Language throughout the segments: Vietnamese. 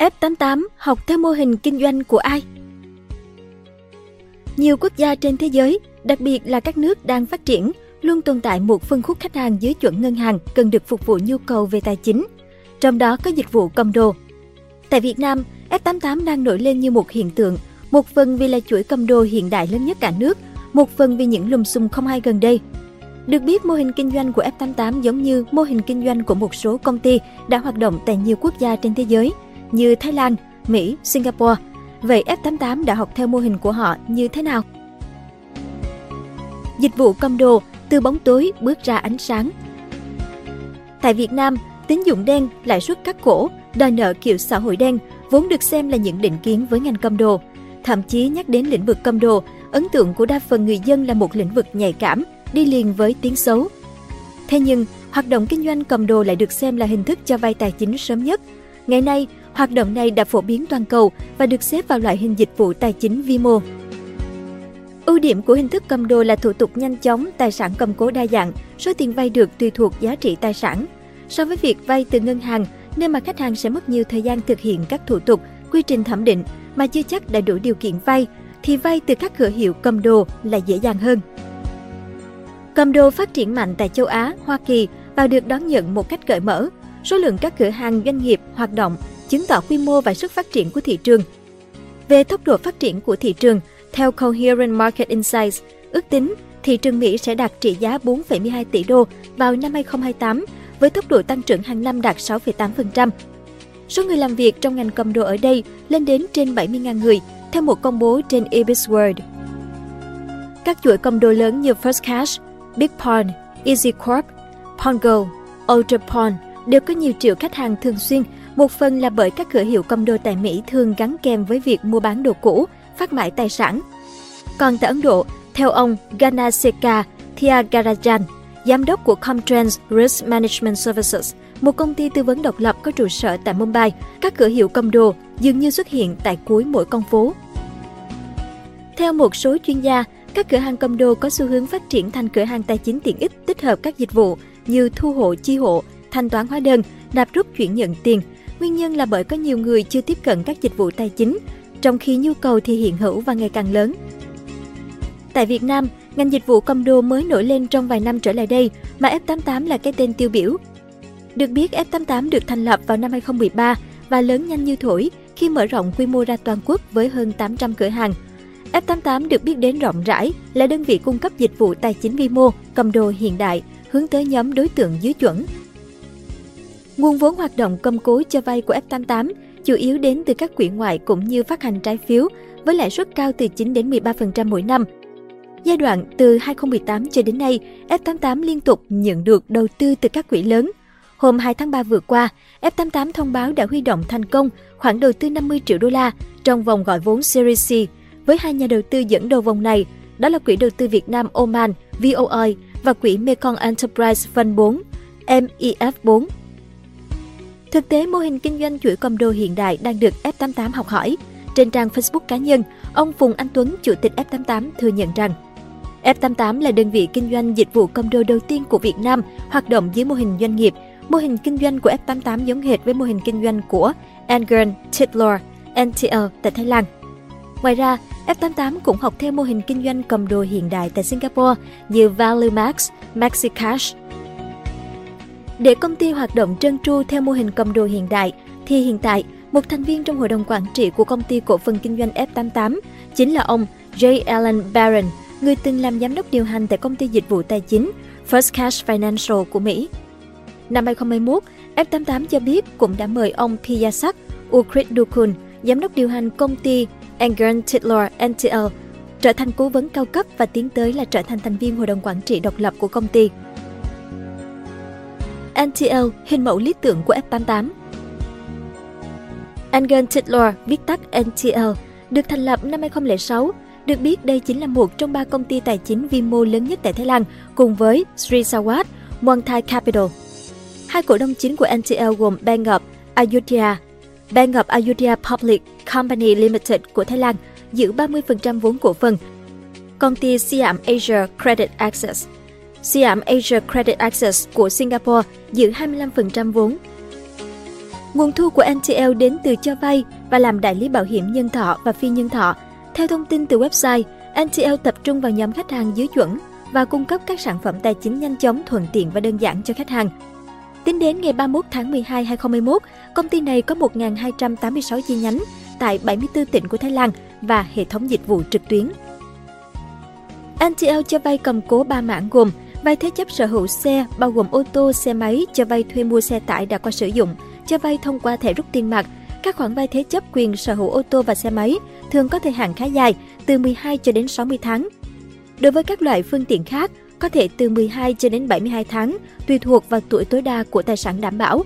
F88 học theo mô hình kinh doanh của ai? Nhiều quốc gia trên thế giới, đặc biệt là các nước đang phát triển, luôn tồn tại một phân khúc khách hàng dưới chuẩn ngân hàng cần được phục vụ nhu cầu về tài chính, trong đó có dịch vụ cầm đồ. Tại Việt Nam, F88 đang nổi lên như một hiện tượng, một phần vì là chuỗi cầm đồ hiện đại lớn nhất cả nước, một phần vì những lùm xùm không hay gần đây. Được biết, mô hình kinh doanh của F88 giống như mô hình kinh doanh của một số công ty đã hoạt động tại nhiều quốc gia trên thế giới như Thái Lan, Mỹ, Singapore. Vậy F88 đã học theo mô hình của họ như thế nào? Dịch vụ cầm đồ từ bóng tối bước ra ánh sáng. Tại Việt Nam, tín dụng đen, lãi suất cắt cổ, đòi nợ kiểu xã hội đen vốn được xem là những định kiến với ngành cầm đồ. Thậm chí nhắc đến lĩnh vực cầm đồ, ấn tượng của đa phần người dân là một lĩnh vực nhạy cảm, đi liền với tiếng xấu. Thế nhưng, hoạt động kinh doanh cầm đồ lại được xem là hình thức cho vay tài chính sớm nhất. Ngày nay, hoạt động này đã phổ biến toàn cầu và được xếp vào loại hình dịch vụ tài chính vi mô. Ưu điểm của hình thức cầm đồ là thủ tục nhanh chóng, tài sản cầm cố đa dạng, số tiền vay được tùy thuộc giá trị tài sản. So với việc vay từ ngân hàng, nơi mà khách hàng sẽ mất nhiều thời gian thực hiện các thủ tục, quy trình thẩm định mà chưa chắc đã đủ điều kiện vay, thì vay từ các cửa hiệu cầm đồ là dễ dàng hơn. Cầm đồ phát triển mạnh tại châu Á, Hoa Kỳ và được đón nhận một cách cởi mở. Số lượng các cửa hàng doanh nghiệp hoạt động chứng tỏ quy mô và sức phát triển của thị trường. Về tốc độ phát triển của thị trường, theo Coherent Market Insights, ước tính thị trường Mỹ sẽ đạt trị giá 4,12 tỷ đô vào năm 2028 với tốc độ tăng trưởng hàng năm đạt 6,8%. Số người làm việc trong ngành cầm đồ ở đây lên đến trên 70.000 người, theo một công bố trên Ibis World. Các chuỗi cầm đồ lớn như First Cash, Big Pawn, Easy Corp, Pongo, Ultra Pawn đều có nhiều triệu khách hàng thường xuyên, một phần là bởi các cửa hiệu cầm đồ tại Mỹ thường gắn kèm với việc mua bán đồ cũ, phát mãi tài sản. Còn tại Ấn Độ, theo ông Ganaseka Thiagarajan, giám đốc của Comtrans Risk Management Services, một công ty tư vấn độc lập có trụ sở tại Mumbai, các cửa hiệu cầm đồ dường như xuất hiện tại cuối mỗi con phố. Theo một số chuyên gia, các cửa hàng cầm đồ có xu hướng phát triển thành cửa hàng tài chính tiện ích tích hợp các dịch vụ như thu hộ chi hộ, thanh toán hóa đơn, nạp rút chuyển nhận tiền. Nguyên nhân là bởi có nhiều người chưa tiếp cận các dịch vụ tài chính, trong khi nhu cầu thì hiện hữu và ngày càng lớn. Tại Việt Nam, ngành dịch vụ cầm đồ mới nổi lên trong vài năm trở lại đây, mà F88 là cái tên tiêu biểu. Được biết, F88 được thành lập vào năm 2013 và lớn nhanh như thổi khi mở rộng quy mô ra toàn quốc với hơn 800 cửa hàng. F88 được biết đến rộng rãi là đơn vị cung cấp dịch vụ tài chính vi mô, cầm đồ hiện đại, hướng tới nhóm đối tượng dưới chuẩn. Nguồn vốn hoạt động cầm cố cho vay của F88 chủ yếu đến từ các quỹ ngoại cũng như phát hành trái phiếu với lãi suất cao từ 9 đến 13% mỗi năm. Giai đoạn từ 2018 cho đến nay, F88 liên tục nhận được đầu tư từ các quỹ lớn. Hôm 2 tháng 3 vừa qua, F88 thông báo đã huy động thành công khoản đầu tư 50 triệu đô la trong vòng gọi vốn Series C với hai nhà đầu tư dẫn đầu vòng này, đó là Quỹ đầu tư Việt Nam Oman VOI và Quỹ Mekong Enterprise Fund 4 MEF4. Thực tế, mô hình kinh doanh chuỗi cầm đồ hiện đại đang được F88 học hỏi. Trên trang Facebook cá nhân, ông Phùng Anh Tuấn, chủ tịch F88 thừa nhận rằng F88 là đơn vị kinh doanh dịch vụ cầm đồ đầu tiên của Việt Nam hoạt động dưới mô hình doanh nghiệp. Mô hình kinh doanh của F88 giống hệt với mô hình kinh doanh của Angren Titlor NTL tại Thái Lan. Ngoài ra, F88 cũng học theo mô hình kinh doanh cầm đồ hiện đại tại Singapore như ValueMax, Maxicash. Để công ty hoạt động trơn tru theo mô hình cầm đồ hiện đại, thì hiện tại, một thành viên trong hội đồng quản trị của công ty cổ phần kinh doanh F88 chính là ông J. Allen Barron, người từng làm giám đốc điều hành tại công ty dịch vụ tài chính First Cash Financial của Mỹ. Năm 2021, F88 cho biết cũng đã mời ông Piyasak Ukrit-dukun, giám đốc điều hành công ty Engern Tidlor NTL, trở thành cố vấn cao cấp và tiến tới là trở thành thành viên hội đồng quản trị độc lập của công ty. NTL, hình mẫu lý tưởng của F88 Engern Tidlor, viết tắt NTL, được thành lập năm 2006. Được biết đây chính là một trong ba công ty tài chính vi mô lớn nhất tại Thái Lan, cùng với Sri Sawat, Montai Capital. Hai cổ đông chính của NTL gồm Bank of Ayutthaya Bank of Ayutthaya Public Company Limited của Thái Lan giữ 30% vốn cổ phần. Công ty Siam Asia Credit Access Siam Asia Credit Access của Singapore giữ 25% vốn. Nguồn thu của NTL đến từ cho vay và làm đại lý bảo hiểm nhân thọ và phi nhân thọ. Theo thông tin từ website, NTL tập trung vào nhóm khách hàng dưới chuẩn và cung cấp các sản phẩm tài chính nhanh chóng, thuận tiện và đơn giản cho khách hàng. Tính đến ngày 31 tháng 12 2021, công ty này có 1.286 chi nhánh tại 74 tỉnh của Thái Lan và hệ thống dịch vụ trực tuyến. NTL cho vay cầm cố 3 mảng gồm vay thế chấp sở hữu xe bao gồm ô tô, xe máy, cho vay thuê mua xe tải đã qua sử dụng, cho vay thông qua thẻ rút tiền mặt. Các khoản vay thế chấp quyền sở hữu ô tô và xe máy thường có thời hạn khá dài, từ 12 cho đến 60 tháng. Đối với các loại phương tiện khác, có thể từ 12 cho đến 72 tháng, tùy thuộc vào tuổi tối đa của tài sản đảm bảo.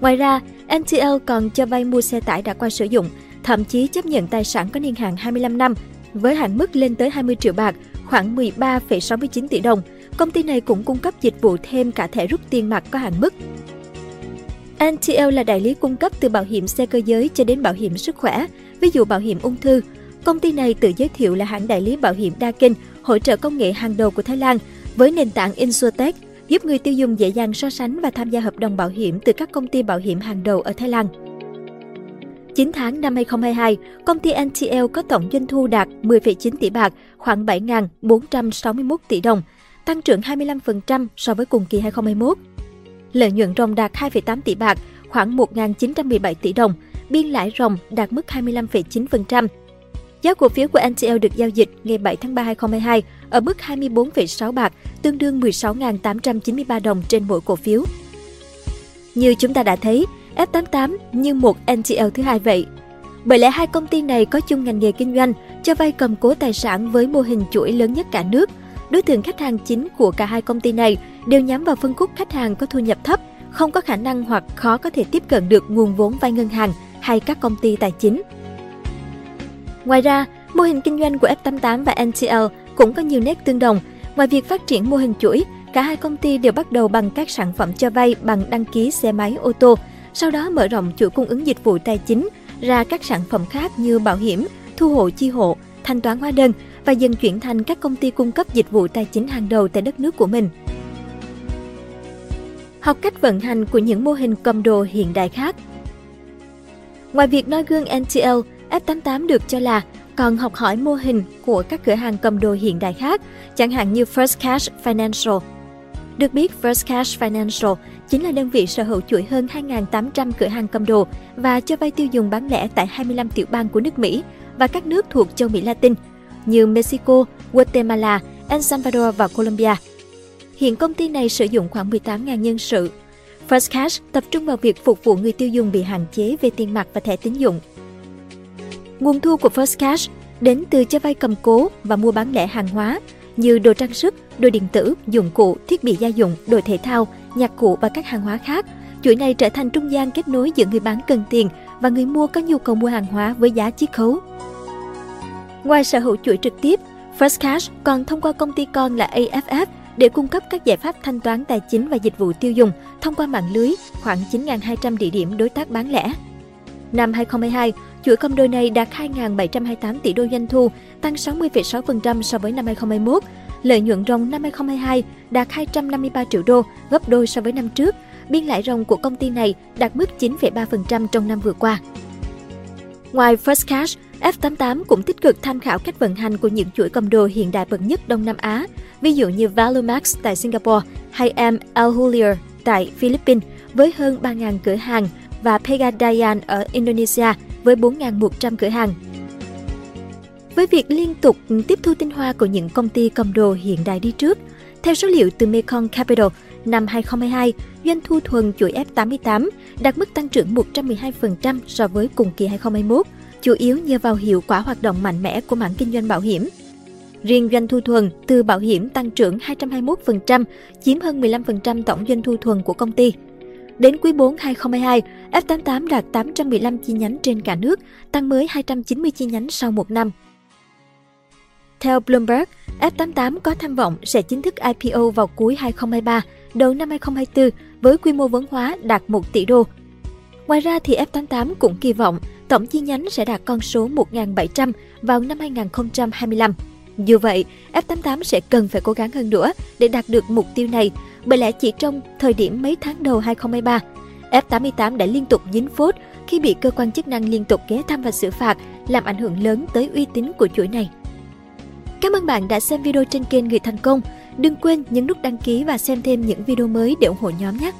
Ngoài ra, NTL còn cho vay mua xe tải đã qua sử dụng, thậm chí chấp nhận tài sản có niên hạn 25 năm, với hạn mức lên tới 20 triệu bạc, khoảng 13,69 tỷ đồng. Công ty này cũng cung cấp dịch vụ thêm cả thẻ rút tiền mặt có hạn mức. NTL là đại lý cung cấp từ bảo hiểm xe cơ giới cho đến bảo hiểm sức khỏe, ví dụ bảo hiểm ung thư. Công ty này tự giới thiệu là hãng đại lý bảo hiểm đa kênh, hỗ trợ công nghệ hàng đầu của Thái Lan với nền tảng Insurtech, giúp người tiêu dùng dễ dàng so sánh và tham gia hợp đồng bảo hiểm từ các công ty bảo hiểm hàng đầu ở Thái Lan. 9 tháng năm 2022, công ty NTL có tổng doanh thu đạt 10,9 tỷ bạc, khoảng 7.461 tỷ đồng, tăng trưởng 25% so với cùng kỳ 2021. Lợi nhuận ròng đạt 2,8 tỷ bạc, khoảng 1.917 tỷ đồng, biên lãi ròng đạt mức 25,9%. Giá cổ phiếu của NTL được giao dịch ngày 7 tháng 3 2022 ở mức 24,6 bạc, tương đương 16.893 đồng trên mỗi cổ phiếu. Như chúng ta đã thấy, F88 như một NTL thứ hai vậy. Bởi lẽ hai công ty này có chung ngành nghề kinh doanh, cho vay cầm cố tài sản với mô hình chuỗi lớn nhất cả nước. Đối tượng khách hàng chính của cả hai công ty này đều nhắm vào phân khúc khách hàng có thu nhập thấp, không có khả năng hoặc khó có thể tiếp cận được nguồn vốn vay ngân hàng hay các công ty tài chính. Ngoài ra, mô hình kinh doanh của F88 và NTL cũng có nhiều nét tương đồng. Ngoài việc phát triển mô hình chuỗi, cả hai công ty đều bắt đầu bằng các sản phẩm cho vay bằng đăng ký xe máy ô tô, sau đó mở rộng chuỗi cung ứng dịch vụ tài chính ra các sản phẩm khác như bảo hiểm, thu hộ chi hộ, thanh toán hóa đơn và dần chuyển thành các công ty cung cấp dịch vụ tài chính hàng đầu tại đất nước của mình. Học cách vận hành của những mô hình cầm đồ hiện đại khác Ngoài việc noi gương NTL, F88 được cho là còn học hỏi mô hình của các cửa hàng cầm đồ hiện đại khác, chẳng hạn như First Cash Financial. Được biết, First Cash Financial chính là đơn vị sở hữu chuỗi hơn 2.800 cửa hàng cầm đồ và cho vay tiêu dùng bán lẻ tại 25 tiểu bang của nước Mỹ và các nước thuộc châu Mỹ Latin như Mexico, Guatemala, El Salvador và Colombia. Hiện công ty này sử dụng khoảng 18.000 nhân sự. First Cash tập trung vào việc phục vụ người tiêu dùng bị hạn chế về tiền mặt và thẻ tín dụng. Nguồn thu của First Cash đến từ cho vay cầm cố và mua bán lẻ hàng hóa như đồ trang sức, đồ điện tử, dụng cụ, thiết bị gia dụng, đồ thể thao, nhạc cụ và các hàng hóa khác. Chuỗi này trở thành trung gian kết nối giữa người bán cần tiền và người mua có nhu cầu mua hàng hóa với giá chiết khấu. Ngoài sở hữu chuỗi trực tiếp, First Cash còn thông qua công ty con là AFF để cung cấp các giải pháp thanh toán tài chính và dịch vụ tiêu dùng thông qua mạng lưới khoảng 9.200 địa điểm đối tác bán lẻ. Năm 2022, chuỗi công đôi này đạt 2.728 tỷ đô doanh thu, tăng 60,6% so với năm 2021. Lợi nhuận ròng năm 2022 đạt 253 triệu đô, gấp đôi so với năm trước. Biên lãi ròng của công ty này đạt mức 9,3% trong năm vừa qua. Ngoài First Cash, F88 cũng tích cực tham khảo cách vận hành của những chuỗi cầm đồ hiện đại bậc nhất Đông Nam Á, ví dụ như valumax tại Singapore hay M. Alhulier tại Philippines với hơn 3.000 cửa hàng và Pegadaian ở Indonesia với 4.100 cửa hàng. Với việc liên tục tiếp thu tinh hoa của những công ty cầm đồ hiện đại đi trước, theo số liệu từ Mekong Capital, năm 2022, doanh thu thuần chuỗi F88 đạt mức tăng trưởng 112% so với cùng kỳ 2021, chủ yếu nhờ vào hiệu quả hoạt động mạnh mẽ của mảng kinh doanh bảo hiểm. Riêng doanh thu thuần từ bảo hiểm tăng trưởng 221%, chiếm hơn 15% tổng doanh thu thuần của công ty. Đến quý 4 2022, F88 đạt 815 chi nhánh trên cả nước, tăng mới 290 chi nhánh sau một năm. Theo Bloomberg, F88 có tham vọng sẽ chính thức IPO vào cuối 2023, đầu năm 2024 với quy mô vốn hóa đạt 1 tỷ đô. Ngoài ra thì F88 cũng kỳ vọng tổng chi nhánh sẽ đạt con số 1.700 vào năm 2025. Dù vậy, F88 sẽ cần phải cố gắng hơn nữa để đạt được mục tiêu này, bởi lẽ chỉ trong thời điểm mấy tháng đầu 2023, F88 đã liên tục dính phốt khi bị cơ quan chức năng liên tục ghé thăm và xử phạt, làm ảnh hưởng lớn tới uy tín của chuỗi này. Cảm ơn bạn đã xem video trên kênh Người Thành Công. Đừng quên nhấn nút đăng ký và xem thêm những video mới để ủng hộ nhóm nhé!